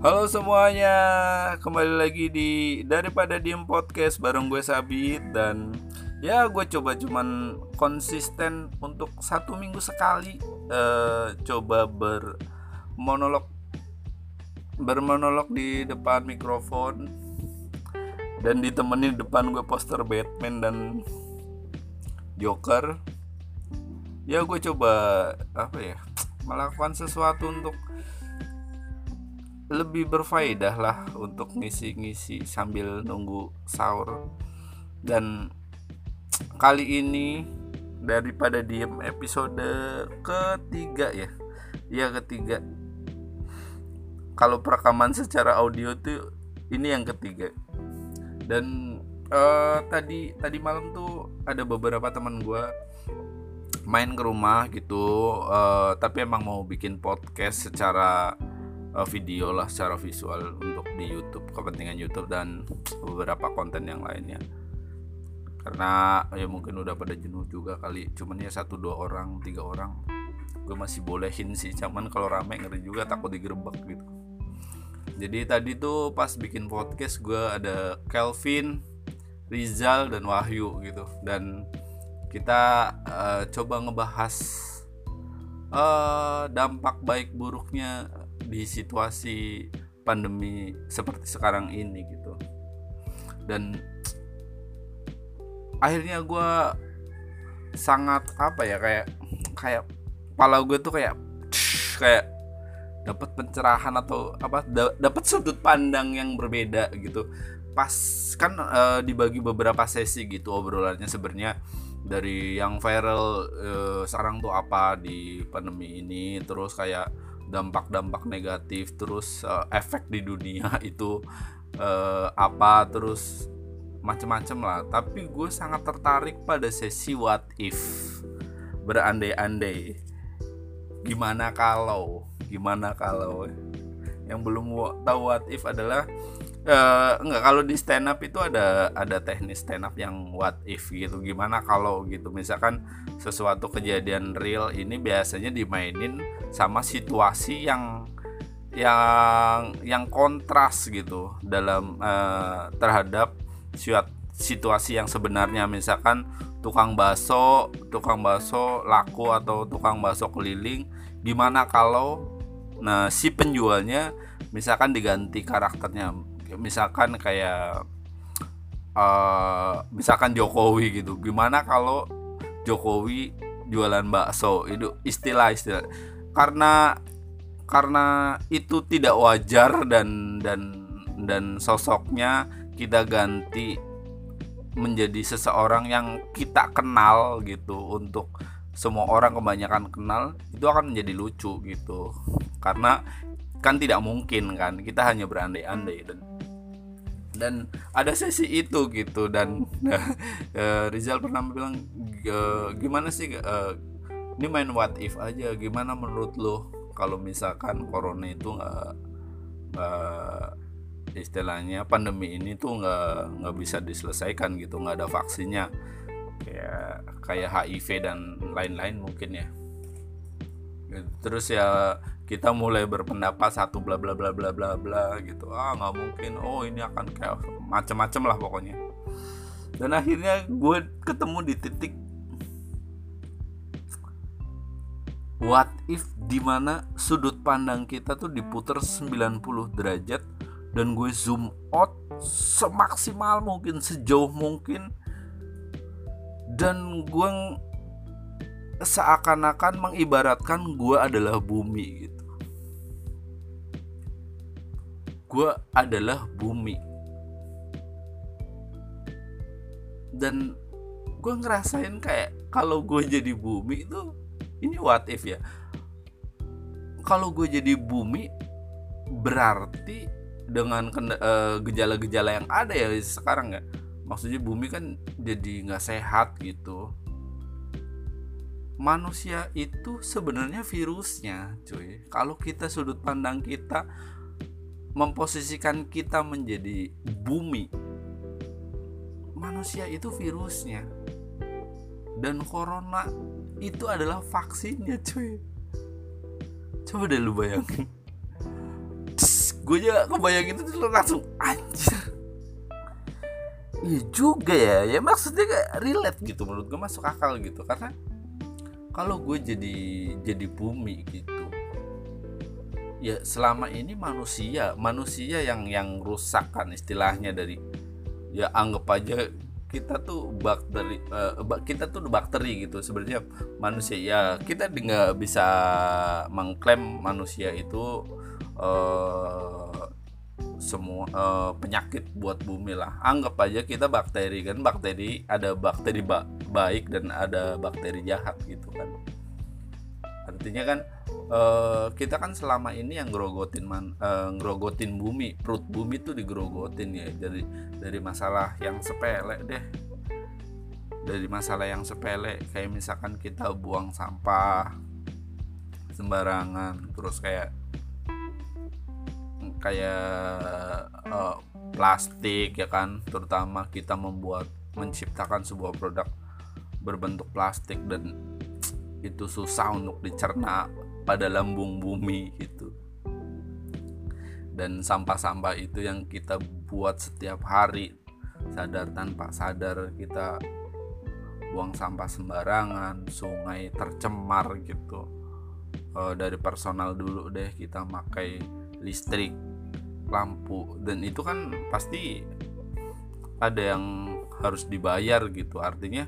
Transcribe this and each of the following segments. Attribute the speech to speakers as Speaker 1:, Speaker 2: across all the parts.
Speaker 1: Halo semuanya, kembali lagi di daripada diem podcast bareng gue Sabit dan ya gue coba cuman konsisten untuk satu minggu sekali uh, coba bermonolog bermonolog di depan mikrofon dan ditemenin depan gue poster Batman dan Joker. Ya gue coba apa ya melakukan sesuatu untuk lebih berfaedah lah untuk ngisi-ngisi sambil nunggu sahur. Dan kali ini daripada diem episode ketiga ya? Ya ketiga. Kalau perekaman secara audio tuh ini yang ketiga. Dan uh, tadi tadi malam tuh ada beberapa teman gue main ke rumah gitu uh, tapi emang mau bikin podcast secara uh, video lah secara visual untuk di YouTube kepentingan YouTube dan beberapa konten yang lainnya. Karena ya mungkin udah pada jenuh juga kali cuman ya satu dua orang tiga orang gue masih bolehin sih. Cuman kalau rame ngeri juga takut digerebek gitu. Jadi tadi tuh pas bikin podcast gue ada Kelvin Rizal dan Wahyu gitu. Dan kita uh, coba ngebahas uh, dampak baik buruknya di situasi pandemi seperti sekarang ini gitu. Dan akhirnya gue sangat apa ya kayak kayak kepala gue tuh kayak kayak dapat pencerahan atau apa dapat sudut pandang yang berbeda gitu. Pas kan uh, dibagi beberapa sesi gitu obrolannya sebenarnya dari yang viral uh, sekarang tuh apa di pandemi ini terus kayak dampak-dampak negatif terus uh, efek di dunia itu uh, apa terus macem-macem lah. Tapi gue sangat tertarik pada sesi what if. Berandai-andai. Gimana kalau? Gimana kalau? Yang belum tahu what if adalah uh, enggak kalau di stand up itu ada ada teknis stand up yang what if gitu. Gimana kalau gitu? Misalkan sesuatu kejadian real ini biasanya dimainin sama situasi yang yang yang kontras gitu dalam uh, terhadap situasi yang sebenarnya. Misalkan tukang bakso tukang bakso laku atau tukang bakso keliling gimana kalau nah si penjualnya misalkan diganti karakternya misalkan kayak uh, misalkan Jokowi gitu. Gimana kalau Jokowi jualan bakso? Itu istilah-istilah karena karena itu tidak wajar dan dan dan sosoknya kita ganti menjadi seseorang yang kita kenal gitu. Untuk semua orang kebanyakan kenal itu akan menjadi lucu gitu. Karena kan tidak mungkin kan kita hanya berandai-andai dan dan ada sesi itu gitu dan uh, Rizal pernah bilang gimana sih uh, ini main what if aja gimana menurut lo kalau misalkan corona itu nggak uh, istilahnya pandemi ini tuh nggak nggak bisa diselesaikan gitu nggak ada vaksinnya? Kayak kayak HIV dan lain-lain mungkin ya. Terus ya kita mulai berpendapat satu bla bla bla bla bla bla gitu. Ah nggak mungkin. Oh ini akan kayak macam-macam lah pokoknya. Dan akhirnya gue ketemu di titik what if di mana sudut pandang kita tuh diputer 90 derajat dan gue zoom out semaksimal mungkin sejauh mungkin dan gue seakan-akan mengibaratkan gue adalah bumi gitu gue adalah bumi. Dan gue ngerasain kayak kalau gue jadi bumi itu ini what if ya? Kalau gue jadi bumi berarti dengan uh, gejala-gejala yang ada ya sekarang nggak maksudnya bumi kan jadi nggak sehat gitu. Manusia itu sebenarnya virusnya cuy. Kalau kita sudut pandang kita memposisikan kita menjadi bumi. Manusia itu virusnya. Dan corona itu adalah vaksinnya cuy. Coba deh lu bayangin. Gue juga kebayang itu tuh langsung anjir. Iya juga ya. Ya maksudnya kayak relate gitu menurut gue masuk akal gitu. Karena kalau gue jadi jadi bumi gitu ya selama ini manusia manusia yang yang rusak kan istilahnya dari ya anggap aja kita tuh bakteri uh, kita tuh bakteri gitu. Sebenarnya manusia ya kita nggak bisa mengklaim manusia itu uh, semua uh, penyakit buat bumi lah. Anggap aja kita bakteri kan bakteri ada bakteri ba baik dan ada bakteri jahat gitu kan. Artinya kan uh, kita kan selama ini yang grogotin man, uh, grogotin bumi perut bumi tuh digrogotin ya. Dari dari masalah yang sepele deh. Dari masalah yang sepele kayak misalkan kita buang sampah sembarangan terus kayak kayak uh, plastik ya kan. Terutama kita membuat menciptakan sebuah produk berbentuk plastik dan itu susah untuk dicerna pada lambung bumi gitu. Dan sampah-sampah itu yang kita buat setiap hari sadar tanpa sadar kita buang sampah sembarangan sungai tercemar gitu. E, dari personal dulu deh kita pakai listrik lampu dan itu kan pasti ada yang harus dibayar gitu. Artinya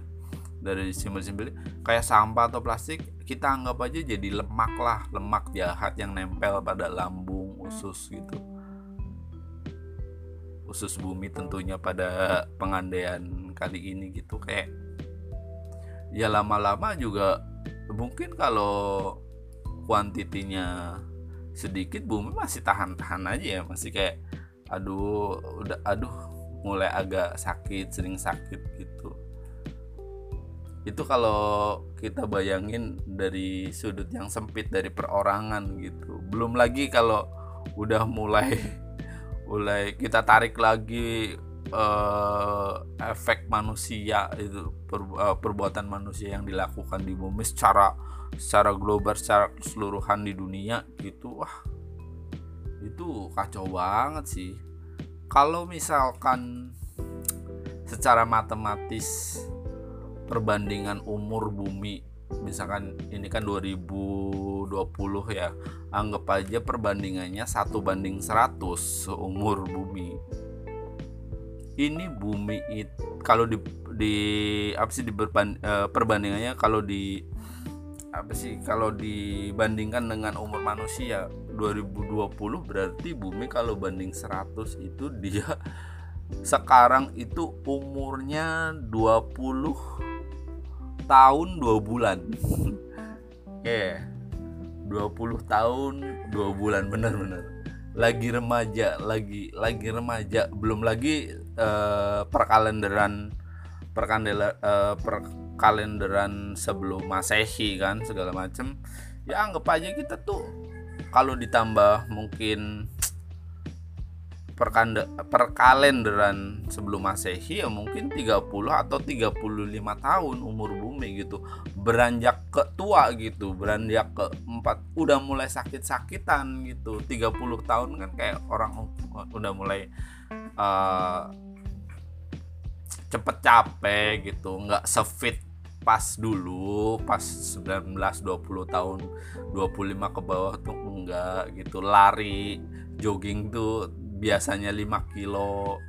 Speaker 1: dari simbol-simbol kayak sampah atau plastik kita anggap aja jadi lemak lah lemak jahat yang nempel pada lambung usus gitu. Usus bumi tentunya pada pengandaian kali ini gitu kayak ya lama-lama juga mungkin kalau kuantitinya sedikit bumi masih tahan-tahan aja ya masih kayak aduh udah aduh mulai agak sakit sering sakit gitu itu kalau kita bayangin dari sudut yang sempit dari perorangan gitu. Belum lagi kalau udah mulai mulai kita tarik lagi uh, efek manusia itu per, uh, perbuatan manusia yang dilakukan di bumi secara secara global secara keseluruhan di dunia gitu wah itu kacau banget sih. Kalau misalkan secara matematis perbandingan umur bumi misalkan ini kan 2020 ya anggap aja perbandingannya satu banding 100 umur bumi. Ini bumi itu kalau di di apa sih di berban, uh, perbandingannya kalau di apa sih kalau dibandingkan dengan umur manusia 2020 berarti bumi kalau banding 100 itu dia sekarang itu umurnya 20 tahun dua bulan. Ya yeah. 20 tahun dua bulan bener-bener lagi remaja lagi lagi remaja. Belum lagi uh, perkalenderan perkandela uh, perkalenderan sebelum masehi kan segala macem. Ya anggap aja kita tuh kalau ditambah mungkin perkalenderan sebelum masehi ya mungkin 30 atau 35 tahun umur bumi gitu. Beranjak ke tua gitu beranjak ke empat udah mulai sakit-sakitan gitu. 30 tahun kan kayak orang udah mulai uh, cepet capek gitu nggak sefit pas dulu pas 19 20 tahun 25 ke bawah tuh enggak gitu. Lari jogging tuh biasanya 5 kilo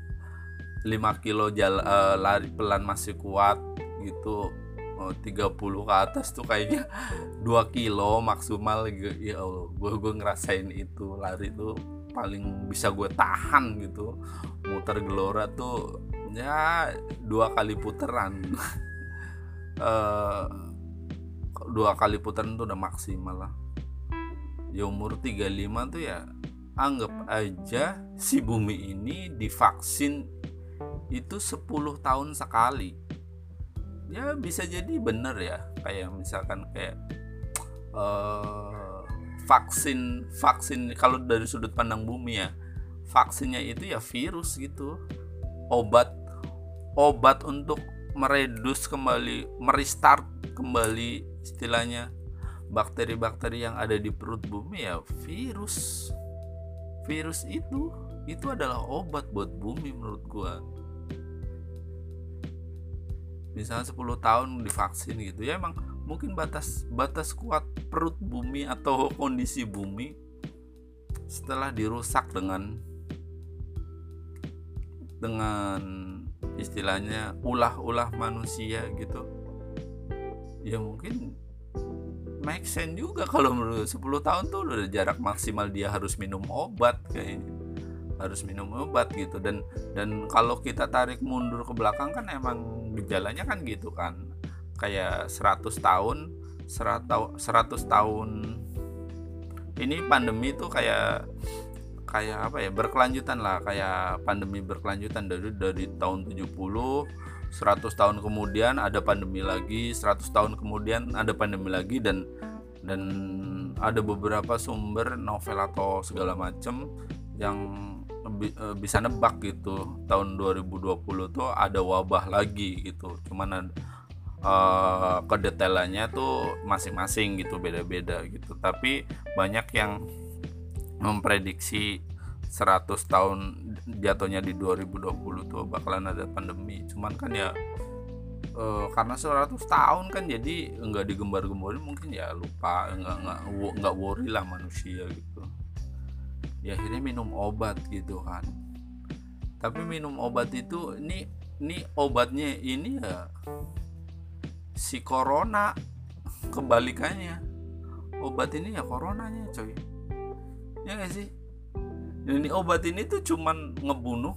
Speaker 1: 5 kilo jal, uh, lari pelan masih kuat gitu. Oh, 30 ke atas tuh kayaknya 2 kilo maksimal ya Allah gue gue ngerasain itu. Lari tuh paling bisa gue tahan gitu. Muter gelora tuh ya dua kali puteran. Uh, dua kali putaran tuh udah maksimal lah. Ya umur 35 tuh ya anggap aja si bumi ini divaksin itu 10 tahun sekali. Ya bisa jadi bener ya. Kayak misalkan kayak uh, vaksin vaksin kalau dari sudut pandang bumi ya vaksinnya itu ya virus gitu. Obat obat untuk meredus kembali merestart kembali istilahnya bakteri-bakteri yang ada di perut bumi ya virus virus itu itu adalah obat buat bumi menurut gua. Misalnya 10 tahun divaksin gitu ya emang mungkin batas batas kuat perut bumi atau kondisi bumi setelah dirusak dengan dengan istilahnya ulah-ulah manusia gitu ya mungkin make sense juga kalau menurut 10 tahun tuh udah jarak maksimal dia harus minum obat kayaknya. Harus minum obat gitu. Dan dan kalau kita tarik mundur ke belakang kan emang gejalanya kan gitu kan. Kayak 100 tahun 100 tahun ini pandemi tuh kayak kayak apa ya berkelanjutan lah. Kayak pandemi berkelanjutan dari dari tahun 70 100 tahun kemudian ada pandemi lagi 100 tahun kemudian ada pandemi lagi dan dan ada beberapa sumber novel atau segala macam yang eh, bisa nebak gitu. Tahun 2020 tuh ada wabah lagi gitu. Cuman uh, kedetailannya tuh masing-masing gitu beda-beda gitu. Tapi banyak yang memprediksi 100 tahun jatuhnya di 2020 tuh bakalan ada pandemi. Cuman kan ya e, karena 100 tahun kan jadi nggak digembar-gemborin mungkin ya lupa nggak nggak nggak worry lah manusia gitu. Ya akhirnya minum obat gitu kan. Tapi minum obat itu ini ini obatnya ini ya si corona kebalikannya. Obat ini ya coronanya coy. Ya gak sih ini obat ini tuh cuman ngebunuh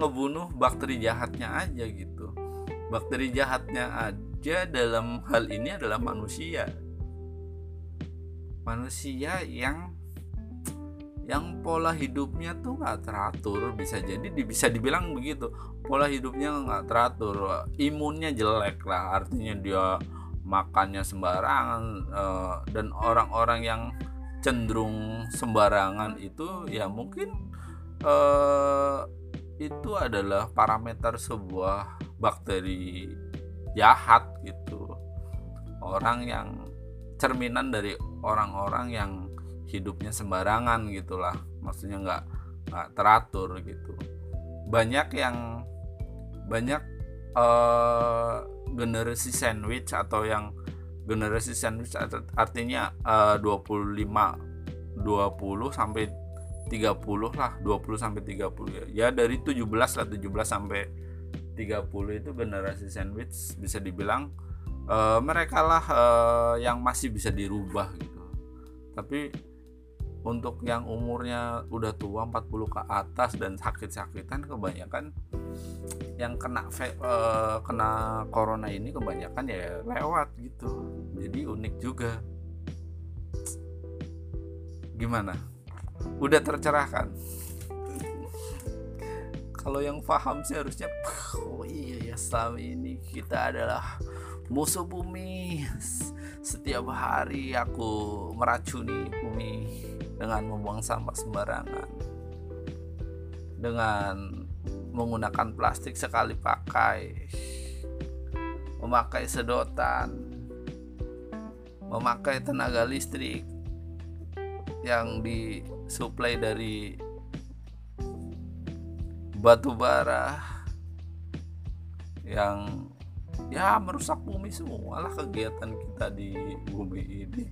Speaker 1: ngebunuh bakteri jahatnya aja gitu. Bakteri jahatnya aja dalam hal ini adalah manusia. Manusia yang yang pola hidupnya tuh nggak teratur. Bisa jadi bisa dibilang begitu. Pola hidupnya nggak teratur. Imunnya jelek lah artinya dia makannya sembarangan uh, dan orang-orang yang cenderung sembarangan itu ya mungkin uh, itu adalah parameter sebuah bakteri jahat gitu. Orang yang cerminan dari orang-orang yang hidupnya sembarangan gitulah. Maksudnya nggak nggak teratur gitu. Banyak yang banyak uh, generasi sandwich atau yang generasi sandwich artinya uh, 25 20 sampai 30 lah 20 sampai 30 ya. Ya dari 17 lah 17 sampai 30 itu generasi sandwich bisa dibilang uh, mereka lah uh, yang masih bisa dirubah gitu. Tapi untuk yang umurnya udah tua 40 ke atas dan sakit-sakitan kebanyakan yang kena uh, kena corona ini kebanyakan ya lewat gitu. Jadi unik juga. Gimana? Udah tercerahkan? Kalau yang paham sih harusnya oh iya ya selama ini kita adalah musuh bumi. Setiap hari aku meracuni bumi dengan membuang sampah sembarangan dengan menggunakan plastik sekali pakai memakai sedotan memakai tenaga listrik yang disuplai dari batu bara yang ya merusak bumi semua lah kegiatan kita di bumi ini.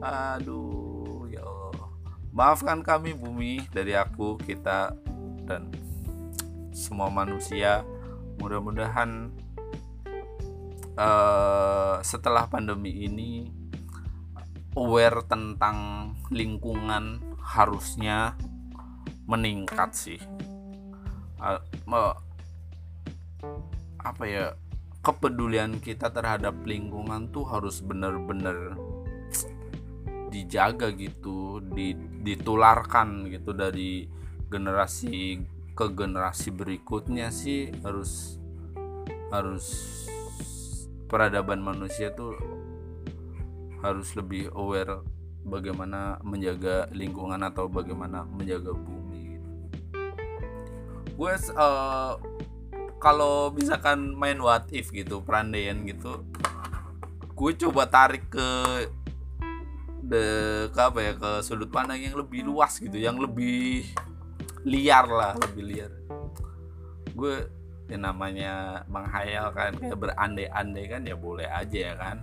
Speaker 1: Aduh Maafkan kami bumi dari aku, kita dan semua manusia. Mudah-mudahan uh, setelah pandemi ini aware tentang lingkungan harusnya meningkat sih. Uh, uh, apa ya kepedulian kita terhadap lingkungan tuh harus benar-benar dijaga gitu ditularkan gitu dari generasi ke generasi berikutnya sih harus harus peradaban manusia tuh harus lebih aware bagaimana menjaga lingkungan atau bagaimana menjaga bumi. Gue uh, kalau misalkan main what if gitu perandaian gitu gue coba tarik ke de, ke apa ya ke sudut pandang yang lebih luas gitu yang lebih liar lah lebih liar. Gue yang namanya menghayal kan kayak berandai-andai kan ya boleh aja ya kan.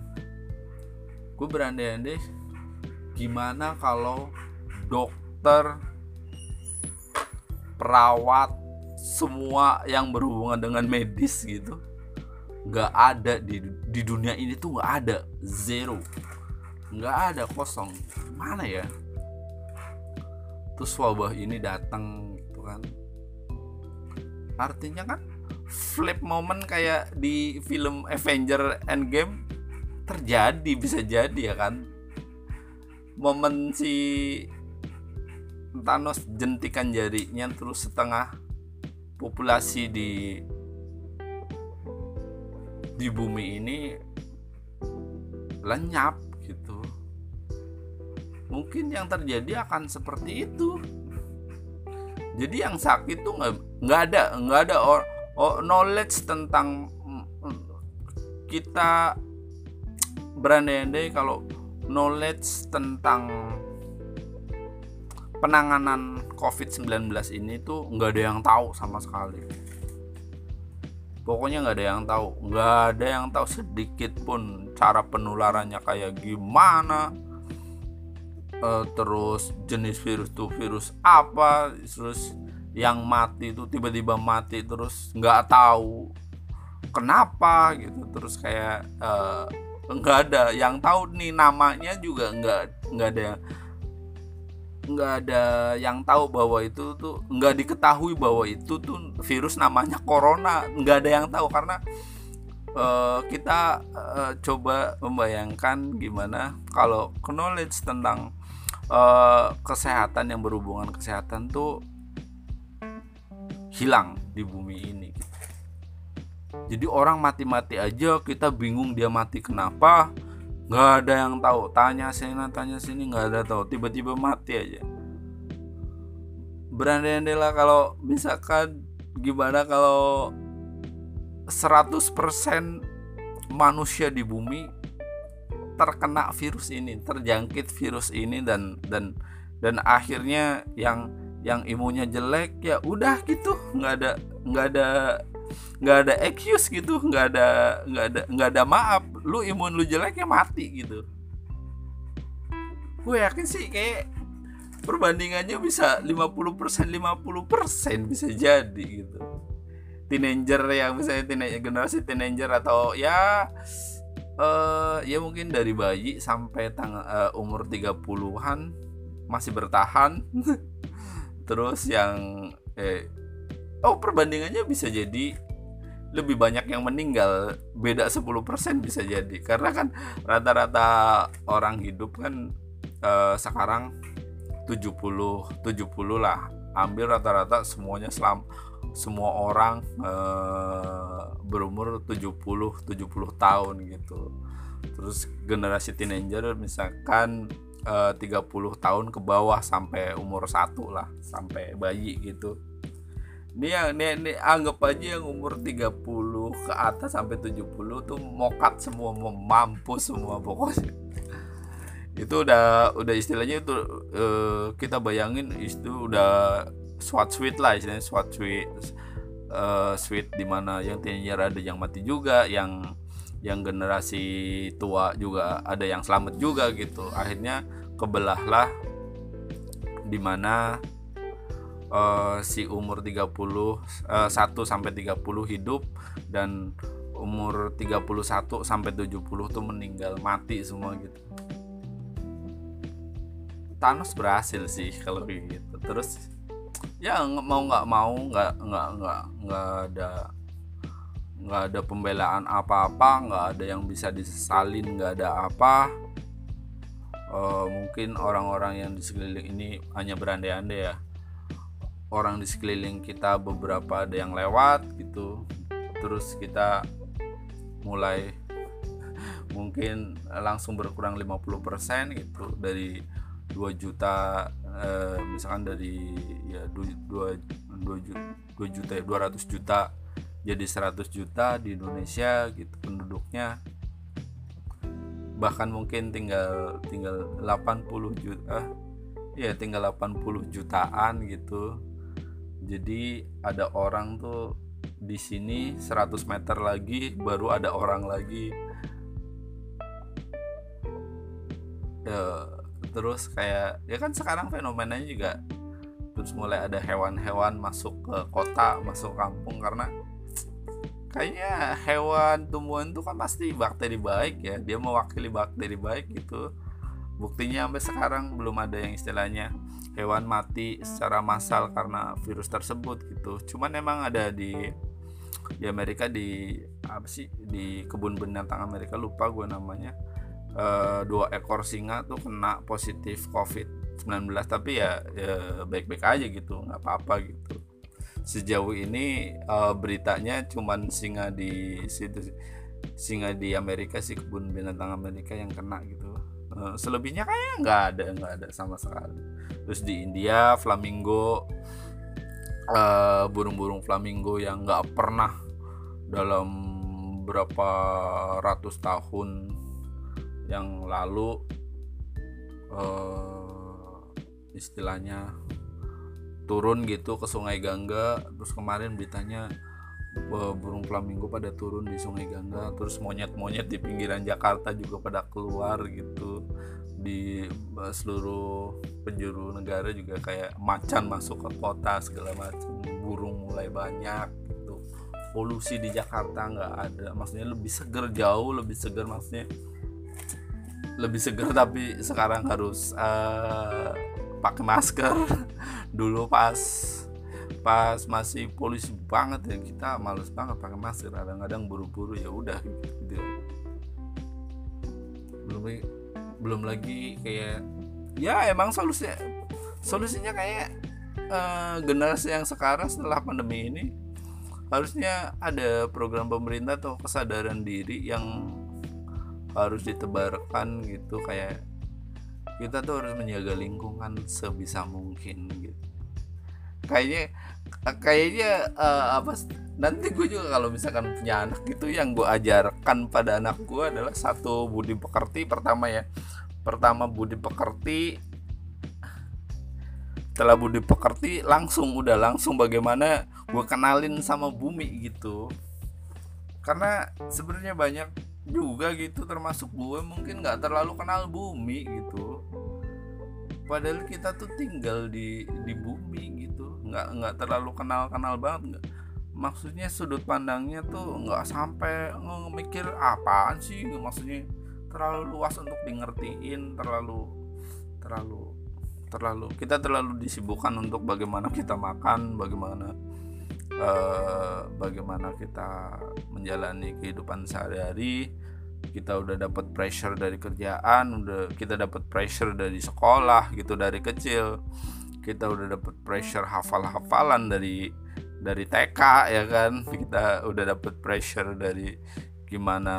Speaker 1: Gue berandai-andai gimana kalau dokter perawat semua yang berhubungan dengan medis gitu nggak ada di di dunia ini tuh nggak ada zero nggak ada kosong. Mana ya? Terus wabah ini datang gitu kan. Artinya kan flip moment kayak di film Avenger Endgame terjadi bisa jadi ya kan? Momen si Thanos jentikan jarinya terus setengah populasi di di bumi ini lenyap gitu mungkin yang terjadi akan seperti itu. Jadi yang sakit tuh nggak nggak ada nggak ada or, or knowledge tentang kita berandai-andai kalau knowledge tentang penanganan COVID-19 ini tuh nggak ada yang tahu sama sekali. Pokoknya nggak ada yang tahu nggak ada yang tahu sedikit pun cara penularannya kayak gimana uh, terus jenis virus tuh virus apa terus yang mati itu tiba-tiba mati terus nggak tahu kenapa gitu. Terus kayak uh, nggak ada. Yang tahu nih namanya juga nggak nggak ada. Nggak ada yang tahu bahwa itu tuh nggak diketahui bahwa itu tuh virus namanya corona. Nggak ada yang tahu karena uh, kita uh, coba membayangkan gimana kalau knowledge tentang uh, kesehatan yang berhubungan kesehatan tuh hilang di bumi ini. Jadi orang mati-mati aja kita bingung dia mati kenapa. Nggak ada yang tahu tanya sini tanya sini nggak ada tahu. Tiba-tiba mati aja. Berandai-andai lah kalau misalkan gimana kalau 100% manusia di bumi terkena virus ini terjangkit virus ini dan dan dan akhirnya yang yang imunnya jelek ya udah gitu. Nggak ada nggak ada nggak ada excuse gitu. Nggak ada nggak ada nggak ada maaf. Lu imun lu jelek ya mati gitu. Gue yakin sih kayak perbandingannya bisa 50% 50% bisa jadi gitu. Teenager yang misalnya teenager generasi teenager atau ya uh, ya mungkin dari bayi sampai tang uh, umur 30-an masih bertahan. Terus yang eh oh perbandingannya bisa jadi lebih banyak yang meninggal. Beda 10% bisa jadi. Karena kan rata-rata orang hidup kan eh, sekarang 70 70 lah. Ambil rata-rata semuanya selam semua orang eh, berumur 70 70 tahun gitu. Terus generasi teenager misalkan eh, 30 tahun ke bawah sampai umur satu lah sampai bayi gitu. Ini yang ini, ini anggap aja yang umur 30 ke atas sampai 70 tuh mokat semua mau mampus semua pokoknya. Itu udah udah istilahnya itu uh, kita bayangin itu udah swat sweet lah istilahnya swat sweet uh, sweet di mana yang teenager ada yang mati juga yang yang generasi tua juga ada yang selamat juga gitu akhirnya kebelahlah di mana uh, si umur 30 uh, 1 sampai 30 hidup dan umur 31 sampai 70 tuh meninggal mati semua gitu. Thanos berhasil sih kalau gitu. Terus ya mau nggak mau nggak nggak nggak nggak ada nggak ada pembelaan apa-apa nggak ada yang bisa disesalin nggak ada apa. Uh, mungkin orang-orang yang di sekeliling ini hanya berandai-andai ya. Orang di sekeliling kita beberapa ada yang lewat gitu. Terus kita mulai mungkin langsung berkurang 50% gitu dari 2 juta eh, misalkan dari ya 2, 2, 2 juta 200 juta jadi 100 juta di Indonesia gitu penduduknya. Bahkan mungkin tinggal tinggal 80 juta ya tinggal 80 jutaan gitu. Jadi ada orang tuh di sini 100 meter lagi baru ada orang lagi ya, terus kayak ya kan sekarang fenomenanya juga terus mulai ada hewan-hewan masuk ke kota masuk kampung karena kayaknya hewan tumbuhan itu kan pasti bakteri baik ya dia mewakili bakteri baik gitu. Buktinya sampai sekarang belum ada yang istilahnya hewan mati secara massal karena virus tersebut gitu. Cuman emang ada di di Amerika di apa sih di kebun binatang Amerika lupa gue namanya e, dua ekor singa tuh kena positif COVID 19 tapi ya, ya baik-baik aja gitu nggak apa-apa gitu. Sejauh ini e, beritanya cuman singa di situ singa di Amerika sih kebun binatang Amerika yang kena gitu. E, selebihnya kayak nggak ada nggak ada sama sekali. Terus di India flamingo burung burung-burung flamingo yang nggak pernah dalam berapa ratus tahun yang lalu uh, istilahnya turun gitu ke Sungai Gangga. Terus kemarin beritanya uh, burung flamingo pada turun di Sungai Gangga. Terus monyet-monyet di pinggiran Jakarta juga pada keluar gitu. Di seluruh penjuru negara juga kayak macan masuk ke kota segala macam burung mulai banyak gitu. Polusi di Jakarta nggak ada. Maksudnya lebih seger jauh lebih seger maksudnya lebih seger tapi sekarang harus uh, pakai masker. Dulu pas pas masih polusi banget ya kita males banget pakai masker. Kadang-kadang buru-buru ya udah gitu. Belum belum lagi kayak ya emang solusinya solusinya kayak uh, generasi yang sekarang setelah pandemi ini harusnya ada program pemerintah atau kesadaran diri yang harus ditebarkan gitu kayak kita tuh harus menjaga lingkungan sebisa mungkin gitu. Kayaknya kayaknya uh, apa nanti gue juga kalau misalkan punya anak gitu yang gue ajarkan pada anak gue adalah satu budi pekerti pertama ya. Pertama budi pekerti. Setelah budi pekerti langsung udah langsung bagaimana gue kenalin sama bumi gitu. Karena sebenarnya banyak juga gitu termasuk gue mungkin nggak terlalu kenal bumi gitu. Padahal kita tuh tinggal di di bumi gitu. Nggak nggak terlalu kenal kenal banget nggak. Maksudnya sudut pandangnya tuh nggak sampai ngemikir apaan sih maksudnya terlalu luas untuk dimengertiin terlalu terlalu terlalu kita terlalu disibukkan untuk bagaimana kita makan bagaimana uh, bagaimana kita menjalani kehidupan sehari-hari. Kita udah dapat pressure dari kerjaan udah kita dapat pressure dari sekolah gitu dari kecil. Kita udah dapat pressure hafal-hafalan dari dari TK ya kan? Kita udah dapat pressure dari gimana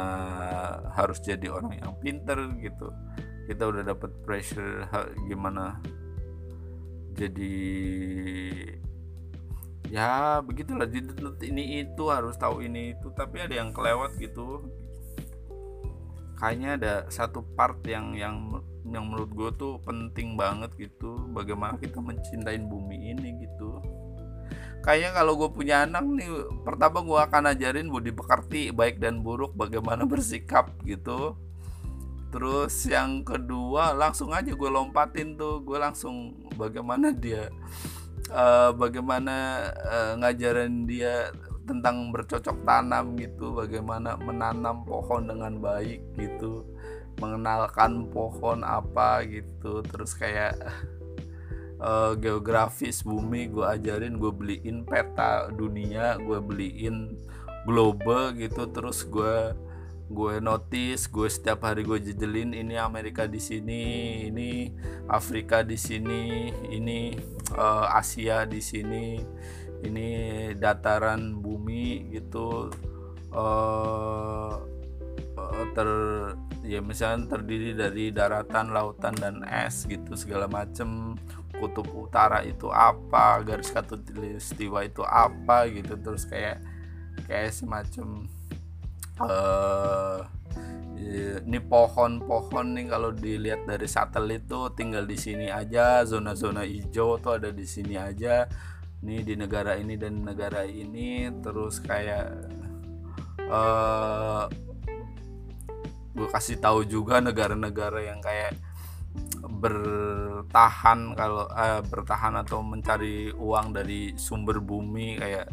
Speaker 1: harus jadi orang yang pinter gitu. Kita udah dapat pressure gimana jadi ya begitulah dituntut ini itu harus tahu ini itu tapi ada yang kelewat gitu. Kayaknya ada satu part yang yang yang menurut gue tuh penting banget gitu bagaimana kita mencintai bumi ini gitu. Kayaknya kalau gue punya anak nih pertama gue akan ajarin budi pekerti baik dan buruk bagaimana bersikap gitu. Terus yang kedua langsung aja gue lompatin tuh gue langsung bagaimana dia uh, bagaimana uh, ngajarin dia tentang bercocok tanam gitu bagaimana menanam pohon dengan baik gitu mengenalkan pohon apa gitu. Terus kayak uh, geografis bumi gue ajarin gue beliin peta dunia gue beliin globe gitu. Terus gue gue notice gue setiap hari gue jejelin ini Amerika di sini ini Afrika di sini ini uh, Asia di sini ini dataran bumi gitu uh, ter ya misalnya terdiri dari daratan lautan dan es gitu segala macem kutub utara itu apa garis khatulistiwa itu apa gitu terus kayak kayak semacam uh, ini pohon-pohon nih kalau dilihat dari satelit tuh tinggal di sini aja zona-zona hijau tuh ada di sini aja. Nih di negara ini dan negara ini terus kayak uh, gue kasih tahu juga negara-negara yang kayak bertahan kalau uh, bertahan atau mencari uang dari sumber bumi kayak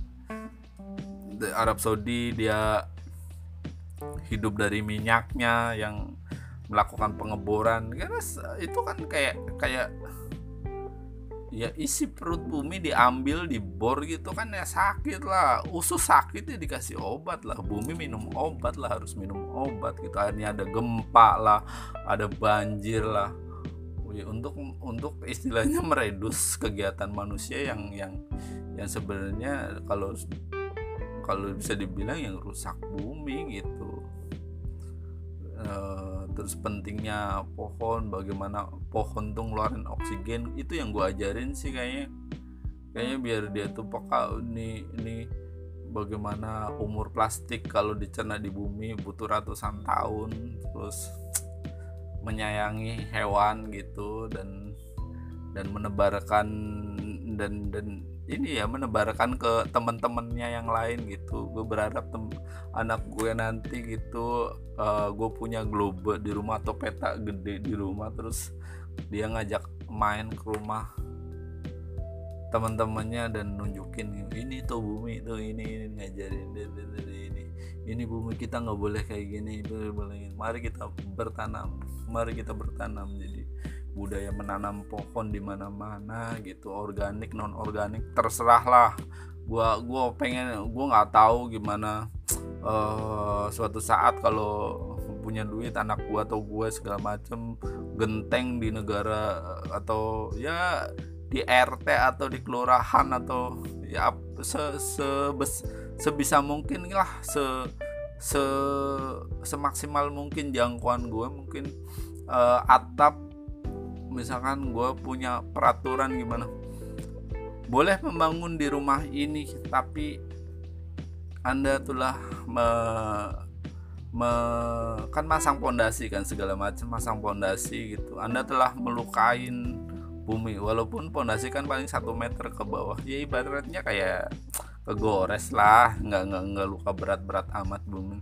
Speaker 1: Arab Saudi dia hidup dari minyaknya yang melakukan pengeboran. Karena itu kan kayak kayak ya isi perut bumi diambil dibor gitu kan ya sakit lah. Usus sakit ya dikasih obat lah. Bumi minum obat lah harus minum obat gitu. Akhirnya ada gempa lah ada banjir lah. Ya, untuk untuk istilahnya meredus kegiatan manusia yang yang yang sebenarnya kalau kalau bisa dibilang yang rusak bumi gitu terus pentingnya pohon bagaimana pohon tuh ngeluarin oksigen itu yang gue ajarin sih kayaknya. Kayaknya biar dia tuh peka ini ini bagaimana umur plastik kalau dicerna di bumi butuh ratusan tahun terus menyayangi hewan gitu dan dan menebarkan dan dan ini ya menebarkan ke teman-temannya yang lain gitu. Gue berharap tem anak gue nanti gitu uh, gue punya globe di rumah atau peta gede di rumah terus dia ngajak main ke rumah teman-temannya dan nunjukin ini tuh bumi tuh ini, ini ngajarin ini. Ini bumi kita nggak boleh kayak gini boleh mari kita bertanam mari kita bertanam jadi budaya menanam pohon di mana-mana gitu organik non organik terserah lah gua gua pengen gua nggak tahu gimana uh, suatu saat kalau punya duit anak gua atau gua segala macem genteng di negara atau ya di RT atau di kelurahan atau ya se, se bes, sebisa mungkin lah se se semaksimal mungkin jangkauan gue mungkin uh, atap misalkan gue punya peraturan gimana boleh membangun di rumah ini tapi anda telah me, me, kan masang pondasi kan segala macam masang pondasi gitu. Anda telah melukain bumi walaupun pondasi kan paling satu meter ke bawah. Ya ibaratnya kayak kegores lah nggak nggak nggak luka berat-berat amat bumi.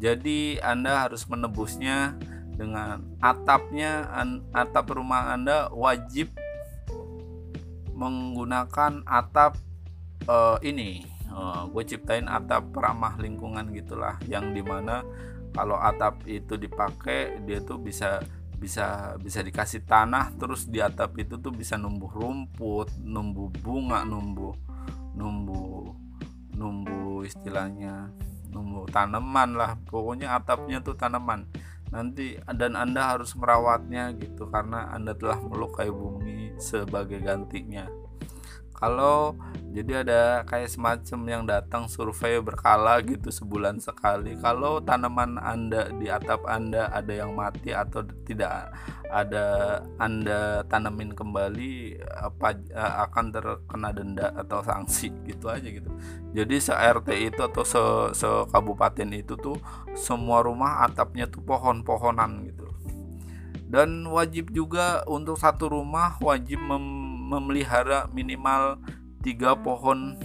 Speaker 1: Jadi anda harus menebusnya dengan atapnya atap rumah Anda wajib menggunakan atap uh, ini. Uh, gue ciptain atap ramah lingkungan gitulah yang di mana kalau atap itu dipakai dia tuh bisa bisa bisa dikasih tanah terus di atap itu tuh bisa numbuh rumput numbuh bunga numbuh numbuh numbuh istilahnya numbuh tanaman lah. Pokoknya atapnya tuh tanaman nanti dan Anda harus merawatnya gitu karena Anda telah melukai bumi sebagai gantinya. Kalau jadi ada kayak semacam yang datang survei berkala gitu sebulan sekali. Kalau tanaman Anda di atap Anda ada yang mati atau tidak ada Anda tanamin kembali apa akan terkena denda atau sanksi gitu aja gitu. Jadi se RT itu atau se, se kabupaten itu tuh semua rumah atapnya tuh pohon-pohonan gitu. Dan wajib juga untuk satu rumah wajib mem memelihara minimal tiga pohon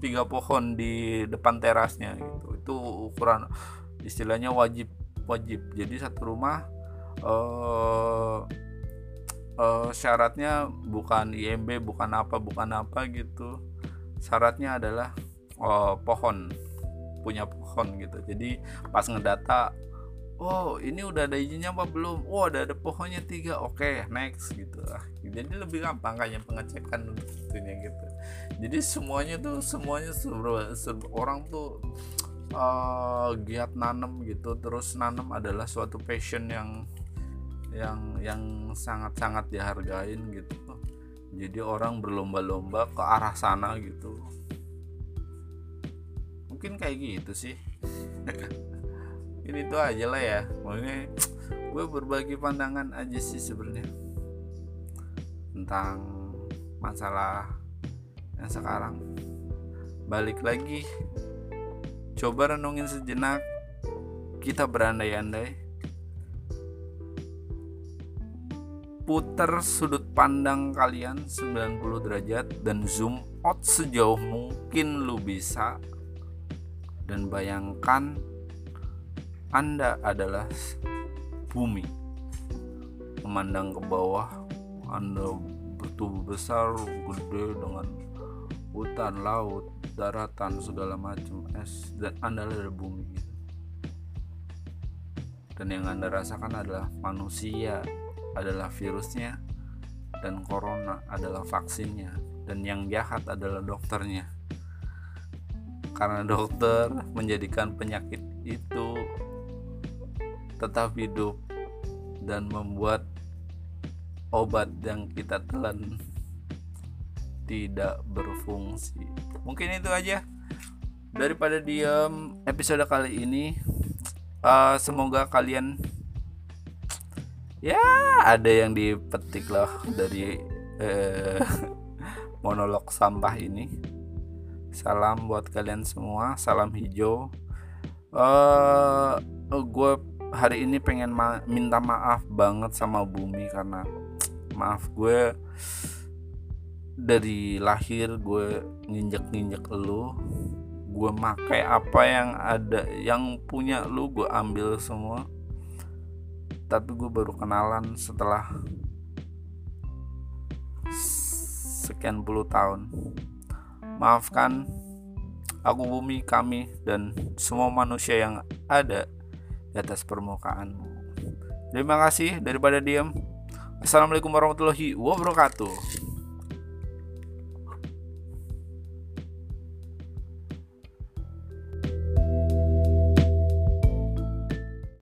Speaker 1: tiga pohon di depan terasnya gitu. Itu ukuran istilahnya wajib wajib. Jadi satu rumah uh, uh, syaratnya bukan IMB bukan apa bukan apa gitu. Syaratnya adalah uh, pohon punya pohon gitu. Jadi pas ngedata oh ini udah ada izinnya apa belum? Oh ada ada pohonnya tiga. Oke okay, next gitu. Lah jadi lebih gampang kayaknya pengecekan itunya gitu. Jadi semuanya tuh semuanya serba, serba, orang tuh uh, giat nanam gitu. Terus nanam adalah suatu passion yang yang yang sangat sangat dihargain gitu. Jadi orang berlomba-lomba ke arah sana gitu. Mungkin kayak gitu sih ini tuh aja lah ya. Makanya gue berbagi pandangan aja sih sebenarnya. Tentang masalah yang sekarang. Balik lagi coba renungin sejenak. Kita berandai-andai. Putar sudut pandang kalian 90 derajat dan zoom out sejauh mungkin lu bisa. Dan bayangkan Anda adalah bumi. Memandang ke bawah Anda bertubuh besar gede dengan hutan laut daratan segala macam es dan Anda adalah bumi. Dan yang Anda rasakan adalah manusia adalah virusnya dan corona adalah vaksinnya dan yang jahat adalah dokternya. Karena dokter menjadikan penyakit itu tetap hidup dan membuat obat yang kita telan tidak berfungsi. Mungkin itu aja. Daripada diam episode kali ini uh, semoga kalian ya ada yang dipetik loh dari eh, monolog sampah ini. Salam buat kalian semua salam hijau. Uh, eh, gue hari ini pengen ma minta maaf banget sama bumi karena maaf gue dari lahir gue nginjek nginjek lu gue makai apa yang ada yang punya lu gue ambil semua. Tapi gue baru kenalan setelah sekian puluh tahun. Maafkan aku bumi kami dan semua manusia yang ada di atas permukaanmu. Terima kasih daripada diam assalamualaikum warahmatullahi wabarakatuh